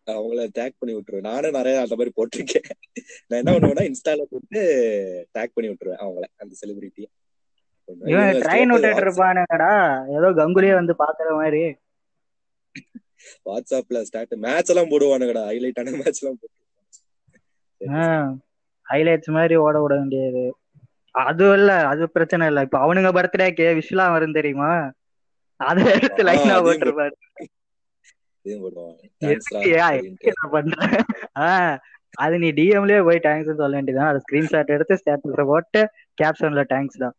அவங்கள டேக் பண்ணி விட்டுருவேன். நானும் நிறைய அந்த மாதிரி போட்டிருக்கேன். நான் என்ன பண்ணுவேன்னா இன்ஸ்டால போட்டு டேக் பண்ணி விட்டுருவேன் அவங்கள அந்த செலிபிரிட்டி இவன் ட்ரெயின் விட்டுட்டு இருப்பானுங்கடா. ஏதோ கங்குலியே வந்து பாக்குற மாதிரி. வாட்ஸ்அப்ல ஸ்டார்ட் மேட்ச் எல்லாம் போடுவானுங்கடா. ஹைலைட் ஆன மேட்ச் எல்லாம் போட்டு. ஹைலைட்ஸ் மாதிரி ஓட விட வேண்டியது. அது இல்ல அது பிரச்சனை இல்ல. இப்ப அவனுங்க பர்த்டேக்கு விஷலாம் வரும் தெரியுமா? அதை எடுத்து லைனா போட்டிருப்பாரு. அது நீ டிஎம்லயே போய் தேங்க்ஸ் சொல்ல வேண்டியதுதான். அது ஸ்கிரீன்ஷாட் எடுத்து ஸ்டேட்டஸ்ல போட்டு கேப்ஷன்ல தேங்க்ஸ் தான்.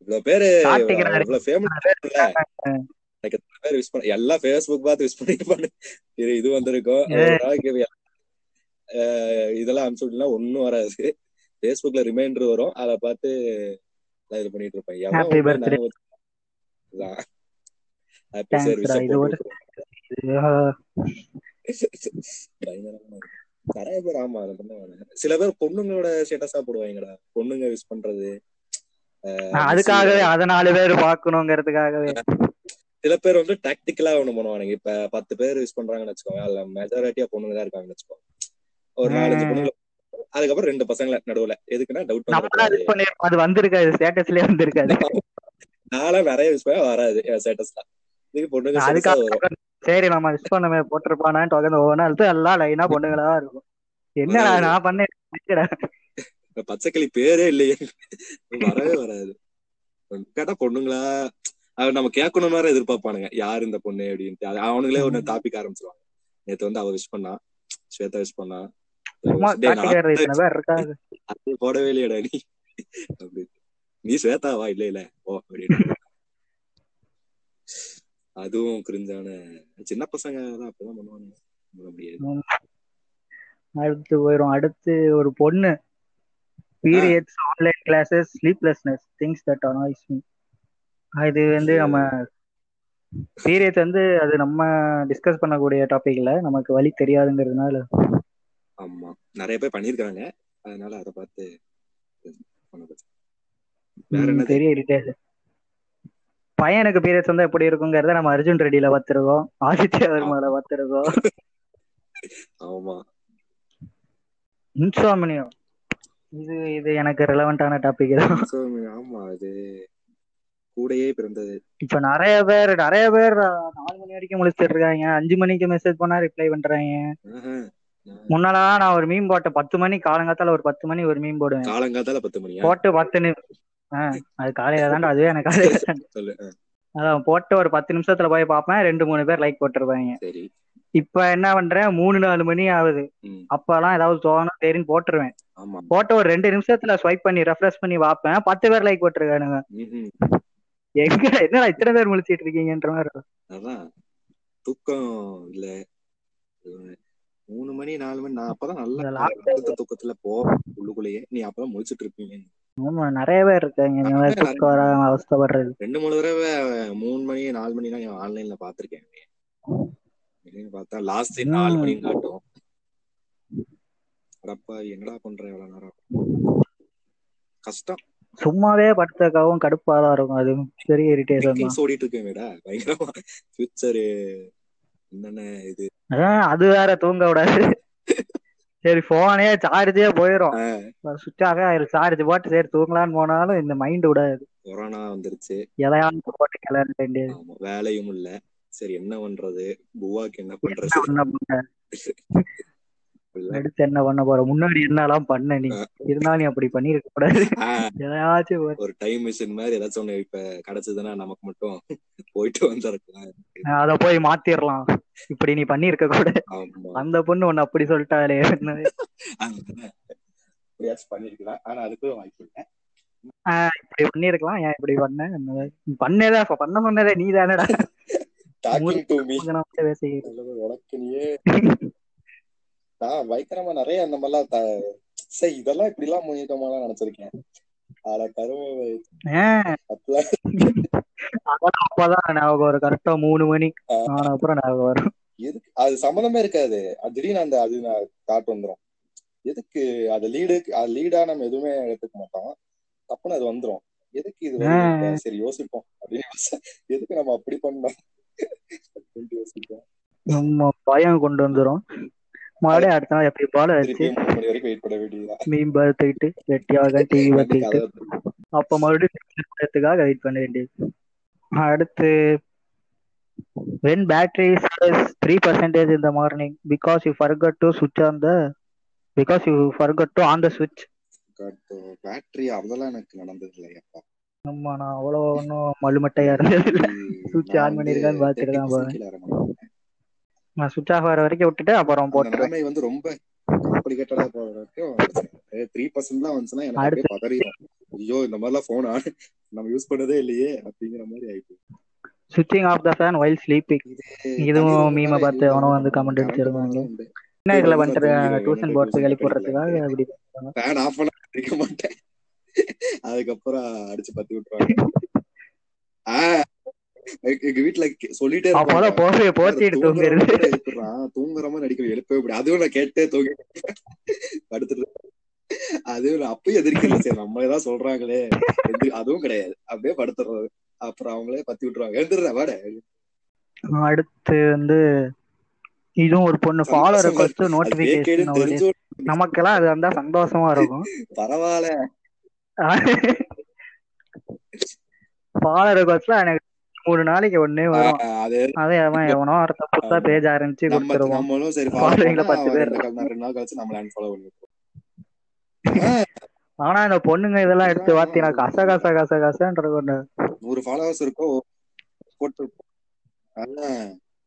இவ்வளவு பேரு இவ்வளவு ஃபேமஸ் எல்லாம் ஃபேஸ்புக் பார்த்து விஷ் பண்ணிருப்பானு இது இது வந்திருக்கும். இதெல்லாம் அனுப்பிச்சு விட்டீங்கன்னா ஒண்ணும் வராது. ஃபேஸ்புக்ல ரிமைண்டர் வரும். அதை பார்த்து நான் இது பண்ணிட்டு இருப்பேன். நிறைய பேர் ஆமா அதை பண்ணுவாங்க சில பேர் பொண்ணுங்களோட ஸ்டேட்டஸா போடுவாங்கடா. பொண்ணுங்க விஷ் பண்றது. அதுக்காகவே அத நாலு பேர் பாக்கணுங்கிறதுக்காகவே சில பேர் வந்து டாக்டிக்கலா ஒண்ணு பண்ணுவானுங்க. இப்ப பத்து பேர் யூஸ் பண்றாங்கன்னு வச்சுக்கோங்க. அதுல மெஜாரிட்டியா பொண்ணுங்க தான் இருக்காங்கன்னு வச்சுக்கோங்க. ஒரு நாலஞ்சு ம். பொண்ணுங்க அதுக்கப்புறம் ரெண்டு பசங்கள நடுவுல. எதுக்குன்னா டவுட் அது வந்திருக்காது ஸ்டேட்டஸ்லயே வந்திருக்காது. நாளா நிறைய யூஸ் பண்ண வராது ஸ்டேட்டஸ்ல இதுக்கு பொண்ணுங்க சரி நம்ம விஷ் பண்ணமே போட்டிருப்பானான்னு உட்காந்து ஒவ்வொரு நாள் எல்லாம் லைனா பொண்ணுங்களா இருக்கும். வராது. நான் பண்ணேன் பச்சைக்கிளி பேரே இல்லையே. வரவே வராது. கேட்டா பொண்ணுங்களா அது நம்ம கேட்கணும் மாதிரி எதிர்பார்ப்பானுங்க. யார் இந்த பொண்ணு அப்படின்ட்டு. அவனுங்களே ஒரு டாபிக் ஆரம்பிச்சிருவாங்க. நேத்து வந்து அவ விஷ் பண்ணா ஸ்வேதா விஷ் பண்ணா சும்மா டேய், நான் காட்டிக்கார இத்தனை பேர் இருக்காது அது போடவே இல்லையடா நீ. நீ ஸ்வேதாவா இல்ல இல்ல. ஓ அப்படின்னு அதுவும் கிரிஞ்சான சின்ன பசங்க தான் அப்பதான் பண்ணுவாங்க அடுத்து போயிரும். அடுத்து ஒரு பொண்ணு. Periods online classes sleeplessness things that annoys me இது வந்து நம்ம பீரியட்ஸ் வந்து அது நம்ம டிஸ்கஸ் பண்ணக்கூடிய டாபிக் இல்ல. நமக்கு வழி தெரியாதுங்கிறதுனால. ஆமா. நிறைய பேர் பண்ணிருக்காங்க அதனால அதை பார்த்து வேற ம், என்னது? பெரிய பையனுக்கு பீரியட்ஸ் வந்து எப்படி இருக்குங்கிறத நம்ம அர்ஜுன் ரெட்டியில பார்த்திருக்கோம். ஆதித்ய வர்மால பார்த்திருக்கோம். ஆமா. இன்சோமினியம் இது இது எனக்கு ரெலவெண்டான டாபிக் தான் ஆமா அது கூடயே பிறந்தது. இப்ப நிறைய பேர் நிறைய பேர் நாலு மணி வரைக்கும் முழிச்சிட்டு இருக்காங்க. அஞ்சு மணிக்கு மெசேஜ் பண்ணா ரிப்ளை பண்றாங்க. முன்னாலாம் நான் ஒரு மீம் போட்டேன் பத்து மணி காலங்காத்தால ஒரு பத்து மணி ஒரு மீம் போடுவேன். காலங்காத்தால பத்து மணியா? போட்டு பத்து நிமிஷம் அது காலையில தான்டா அதுவே எனக்கு காலையில அதான் போட்டு ஒரு பத்து நிமிஷத்துல போய் பார்ப்பேன் ரெண்டு மூணு பேர் லைக் போட்டிருப்பாங்க. இப்ப என்ன பண்றேன் மூணு நாலு மணி ஆகுது. அப்பெல்லாம் ஏதாவது தோணும் சரின்னு போட்டுருவேன். போட்டு ஒரு ரெண்டு நிமிஷத்துல ஸ்வைப் பண்ணி ரெஃப்ரெஷ் பண்ணி பார்ப்பேன். பத்து பேர் லைக் போட்டிருக்கானுங்க. எங்க என்னடா இத்தனை பேர் முழிச்சிட்டு இருக்கீங்கன்ற மாதிரி தூக்கம் இல்ல. மூணு மணி நாலு மணி நான் அப்பதான் நல்லா தூக்கத்துல போவேன். உள்ளுக்குள்ளேயே. நீ அப்பதான் முழிச்சிட்டு இருப்பீங்க. ஆமா நிறைய பேர் இருக்காங்க. இந்த மாதிரி தூக்கம் வராம அவஸ்தைப்படுறது. ரெண்டு மூணு தடவை மூணு மணி நாலு மணிலாம் ஆன்லைன்ல பாத்திருக்கேன் பார்த்தா லாஸ்ட் நாலு ம். மணின்னு காட்டும். அடப்பா என்னடா பண்ற எவ்வளவு நேரம்? கஷ்டம். சும்மாவே படுத்தக்காவும் கடுப்பாதான் இருக்கும். அது பெரிய இரிட்டேஷன் ஓடிட்டு இருக்கேன்டா பயங்கரமா. ஃபியூச்சரு என்னென்ன இது? அது வேற தூங்க விடாது. சரி போனே சார்ஜே போயிடும் சுவிட்ச் ஆயிரும். சார்ஜ் போட்டு சரி தூங்கலான்னு போனாலும் இந்த மைண்ட் விடாது. கொரோனா வந்துருச்சு. எதையாவது போட்டு கிளற வேண்டியது. வேலையும் இல்ல. சரி என்ன பண்றது? புவாக்கு என்ன பண்றது. அடுத்து என்ன பண்ண போற? முன்னாடி என்னெல்லாம் பண்ண நீ? இருந்தாலும் நீ அப்படி பண்ணிருக்க கூடாது. ஆஹ், எதையாச்சும் ஒரு- டைம் மிஷின் மாதிரி ஏதாச்சும் ஒண்ணு இப்ப கிடைச்சதுன்னா நமக்கு மட்டும் போயிட்டு வந்திருக்கலாம் அத போய் மாத்திரலாம். இப்படி நீ பண்ணிருக்க கூட. அந்த பொண்ணு உன்னை அப்படி சொல்லிட்டாலே. பண்ணிருக்கலாம். ஆனா அதுக்கும் வாய்ப்பு இல்லை. இப்படி பண்ணிருக்கலாம். ஏன் இப்படி பண்ண? பண்ணதே? பண்ண சொன்னதே நீ தானடா உனக்கு நீயே. நான் பயங்கரமா நிறைய அந்த மாதிரிலாம் சரி இதெல்லாம் இப்படி எல்லாம் முன்னிட்டமாலாம் நினைச்சிருக்கேன். ஆனா கரும அப்பதான் ஞாபகம் வரும். கரெக்டா மூணு மணி. அப்புறம் ஞாபகம் வரும். எதுக்கு? அது சம்மந்தமே இருக்காது. அது திடீர்னு அந்த அது நான் தாட் வந்துரும். எதுக்கு? அது லீடு அது லீடா நம்ம எதுவுமே எடுத்துக்க மாட்டோம். தப்புன்னு அது வந்துரும். எதுக்கு இது? சரி யோசிப்போம். அப்படின்னு எதுக்கு நம்ம அப்படி பண்ணோம் நம்ம பயம் கொண்டு வந்துரும். மறுபடியும் அடுத்த நாள் எப்படி போல வேண்டியதுதான். மீன் பார்த்துக்கிட்டு வெட்டியாக டிவி பார்த்துக்கிட்டு. அப்ப மறுபடியும் வெயிட் பண்ண வேண்டியது. அடுத்து battery says 3% in the morning because you forgot to switch on the because you forgot to on the switch. Battery அதெல்லாம் எனக்கு நடந்தது இல்லையாப்பா ஆமா நான் அவ்வளோ ஒன்றும் மழுமட்டையா இருந்தது இல்ல Switch on பண்ணிருக்கான்னு பார்த்துட்டு தான் சுவிட்ச் ஆஃப் ஆகிற வரைக்கும் விட்டுட்டு அப்புறம் நிலைமை வந்து ரொம்ப காம்ப்ளிகேட்டடா போற வரைக்கும் த்ரீ பர்சன்ட் தான் வந்துச்சுன்னா எனக்கு பதறிடும். ஐயோ இந்த மாதிரிலாம் போன் நம்ம யூஸ் பண்ணதே இல்லையே அப்படிங்கிற மாதிரி ஆயிட்டு சுவிட்சிங் off the fan while sleeping இதுவும் மீமை பார்த்து அவனும் வந்து comment அடிச்சிருந்தாங்க. என்ன இதுல பண்ணிட்டு டியூஷன் போர்ட்ஸ் எழுப்பி விடுறதுக்காக அப்படி ஃபேன் ஆஃப் பண்ண அடிக்க மாட்டேன். அதுக்கப்புறம் அடிச்சு பத்தி விட்டுருவாங்க எங்க- வீட்டுல சொல்லிட்டே எழுப்புறான் தூங்குற மாதிரி நடிக்க எழுப்பவே முடியாது. அதுவும் நான் கேட்டே தூங்கி படுத்துட்டு அதுவும் அப்பயும் எதிர்க்கல. சரி நம்ம ஏதாவது சொல்றாங்களே. அதுவும் கிடையாது. அப்படியே படுத்துறது. அப்புறம் அவங்களே பத்தி விட்டுருவாங்க. எழுந்துடுற வாட. அடுத்து வந்து இதுவும் ஒரு பொண்ணு ஃபாலோ ரெக்வஸ்ட் நோட்டிபிகேஷன் நமக்கெல்லாம் அது வந்தா சந்தோஷமா இருக்கும். பரவாயில்ல. ஃபாலோ ரெக்வஸ்ட்ல எனக்கு மூணு நாளைக்கு ஒண்ணே வரும். அது அவன் எவனோ ஒருத்த புதுசா பேஜ் ஆரம்பிச்சு நம்ம கொடுத்துருவான். நம்மளும் சரி Following ல ஃபாலோ பத்து பேர். ரெண்டு நாள் கழிச்சு நம்மள அன்ஃபாலோ பண்ணி ஆனா இந்த பொண்ணுங்க இதெல்லாம் எடுத்து வாத்தி நான் கச கச கச கசன்ற கொண்டு நூறு ஃபாலோவர்ஸ் இருக்கும் போட்டு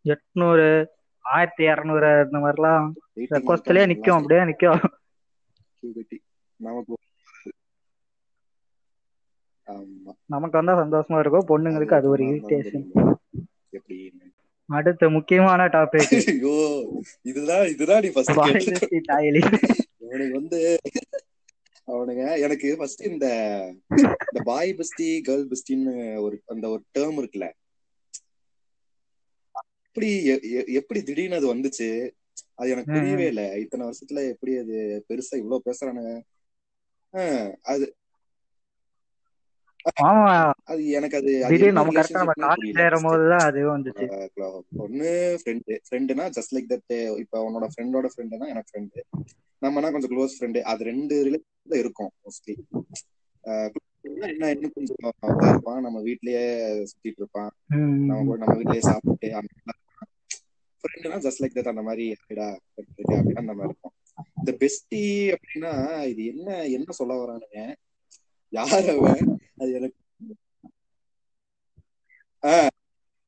எட்நூறு ஆயிரத்தி இரநூறு இந்த மாதிரிலாம். ரெக்வஸ்ட்லயே நிக்கும் அப்படியே நிக்கும். நமக்கு நமக்கு வந்தா சந்தோஷமா இருக்கும். பொண்ணுங்களுக்கு அது ஒரு இரிட்டேஷன் அடுத்த முக்கியமான டாபிக் ஐயோ இதுதான் இதுதான் நீ அவனுக்கு வந்து அவனுங்க எனக்கு ஃபர்ஸ்ட் இந்த இந்த பாய் பெஸ்டி கேர்ள் பெஸ்டின்னு ஒரு அந்த ஒரு டேர்ம் இருக்குல்ல. எப்படி எப்படி திடீர்னு அது வந்துச்சு? அது எனக்கு ம், புரியவே இல்ல. இத்தனை வருஷத்துல எப்படி அது பெருசா இவ்வளவு பேசுறானுங்க? அது அது எனக்கு அது நம்ம கரெக்டா நம்ம காலேஜ் சேரும். போதுதான் வந்துச்சு. ஒண்ணு ஃப்ரெண்டு ஃப்ரெண்டுனா ஜஸ்ட் லைக் தட் இப்ப உன்னோட ஃப்ரெண்டோட ஃப்ரெண்டுனா எனக்கு ஃப்ரெண்டு நம்மனா கொஞ்சம் க்ளோஸ் ஃப்ரெண்டு அது ரெண்டு ரிலேஷன்ல இருக்கும் மோஸ்ட்லி என்ன இன்னும் கொஞ்சம் இருப்பான் நம்ம வீட்லயே சுத்திட்டு இருப்பான். நம்ம நம்ம வீட்லயே சாப்பிட்டு ஃப்ரெண்டுனா ஜஸ்ட் லைக் தட் அந்த மாதிரி அப்படின்னா அந்த மாதிரி இருக்கும் இந்த பெஸ்டி அப்படின்னா இது என்ன என்ன சொல்ல வரானுங்க? யார் அவன் அது எனக்கு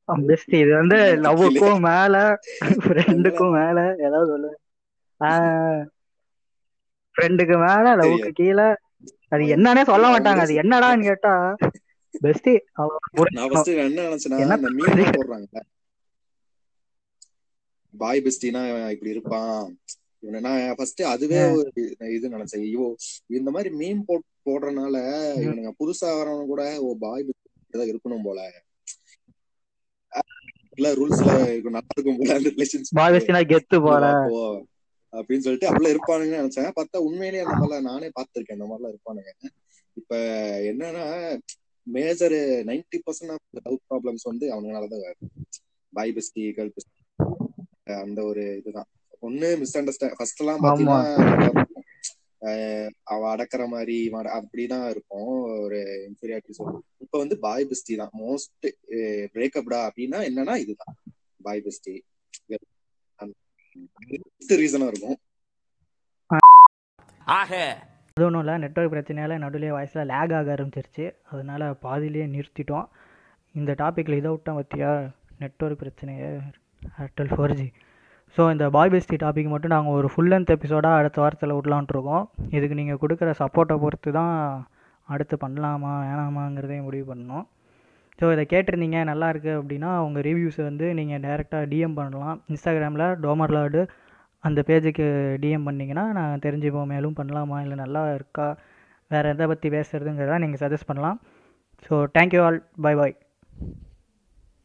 பெஸ்ட் இது வந்து லவ்வுக்கும் மேல ஃப்ரெண்டுக்கும் மேல ஏதாவது சொல்லு. ஃப்ரெண்டுக்கு மேல லவ்வுக்கு கீழே அது என்னன்னே சொல்ல மாட்டாங்க. அது என்னடான்னு கேட்டா பெஸ்ட் என்ன போடுறாங்க பாய் பெஸ்டினா இப்படி இருப்பான். இவனை ஃபர்ஸ்ட் அதுவே ஒரு இது நினைச்சேன். ஐயோ இந்த மாதிரி மீன் போட் போடுறதுனால இவனுங்க புதுசா வரவங்க கூட ஓ பாய் தான் இருக்கணும் போல. ரூல்ஸ்ல நல்லா இருக்கும் போல அந்த பெஸ்டினா கெத்து போல. அப்படின்னு சொல்லிட்டு அப்படிலாம் இருப்பானுங்கன்னு நினைச்சேன். பார்த்தா உண்மையிலேயே அந்த மாதிரிலாம் நானே பார்த்திருக்கேன். அந்த மாதிரிலாம் இருப்பானுங்க. இப்ப என்னன்னா major ninety percent of love problems வந்து அவங்களாலதான் வருது பாய் பெஸ்டி கேர்ள் பெஸ்டி அந்த ஒரு இதுதான். ஒண்ணு மிஸ் அண்டர்ஸ்டாண்ட் ஃபர்ஸ்ட் எல்லாம் பாத்தீங்கன்னா அவ அடக்குற மாதிரி அப்படிதான் இருக்கும். ஒரு இன்ஃபீரியாரிட்டி சொல்லு. இப்ப வந்து பாய் பெஸ்டி தான். மோஸ்ட் பிரேக்கப்டா அப்படின்னா என்னன்னா இதுதான். பாய் பெஸ்டி ரீசனா இருக்கும். ஆக. அது ஒன்றும் இல்லை. நெட்ஒர்க் பிரச்சனையால் நடுவிலே வாய்ஸில் லேக் ஆக ஆரம்பிச்சிருச்சு. அதனால பாதியிலேயே நிறுத்திட்டோம். இந்த டாப்பிக்கில் இதை விட்டோம் பார்த்தியா நெட்ஒர்க் பிரச்சனையை. ஏர்டெல் ஃபோர் ஜி ஸோ இந்த பாய் பெஸ்டி டாபிக் மட்டும் நாங்கள் ஒரு ஃபுல் லென்த் எபிசோடாக அடுத்த வாரத்தில் விடலான்ட்ருக்கோம். இதுக்கு நீங்கள் கொடுக்குற சப்போர்ட்டை பொறுத்து தான் அடுத்து பண்ணலாமா வேணாமாங்கிறதையும் முடிவு பண்ணணும் ஸோ இதை கேட்டிருந்தீங்க நல்லாயிருக்கு அப்படின்னா உங்கள் ரிவ்யூஸை வந்து நீங்கள் டைரெக்டாக டிஎம் பண்ணலாம். இன்ஸ்டாகிராமில் டோமர்லாடு அந்த பேஜுக்கு டிஎம் பண்ணிங்கன்னா நான் தெரிஞ்சுப்போம் மேலும் பண்ணலாமா இல்லை நல்லா இருக்கா வேறு எதை பற்றி பேசுகிறதுங்கிறத நீங்கள் சஜஸ்ட் பண்ணலாம். So thank you all bye bye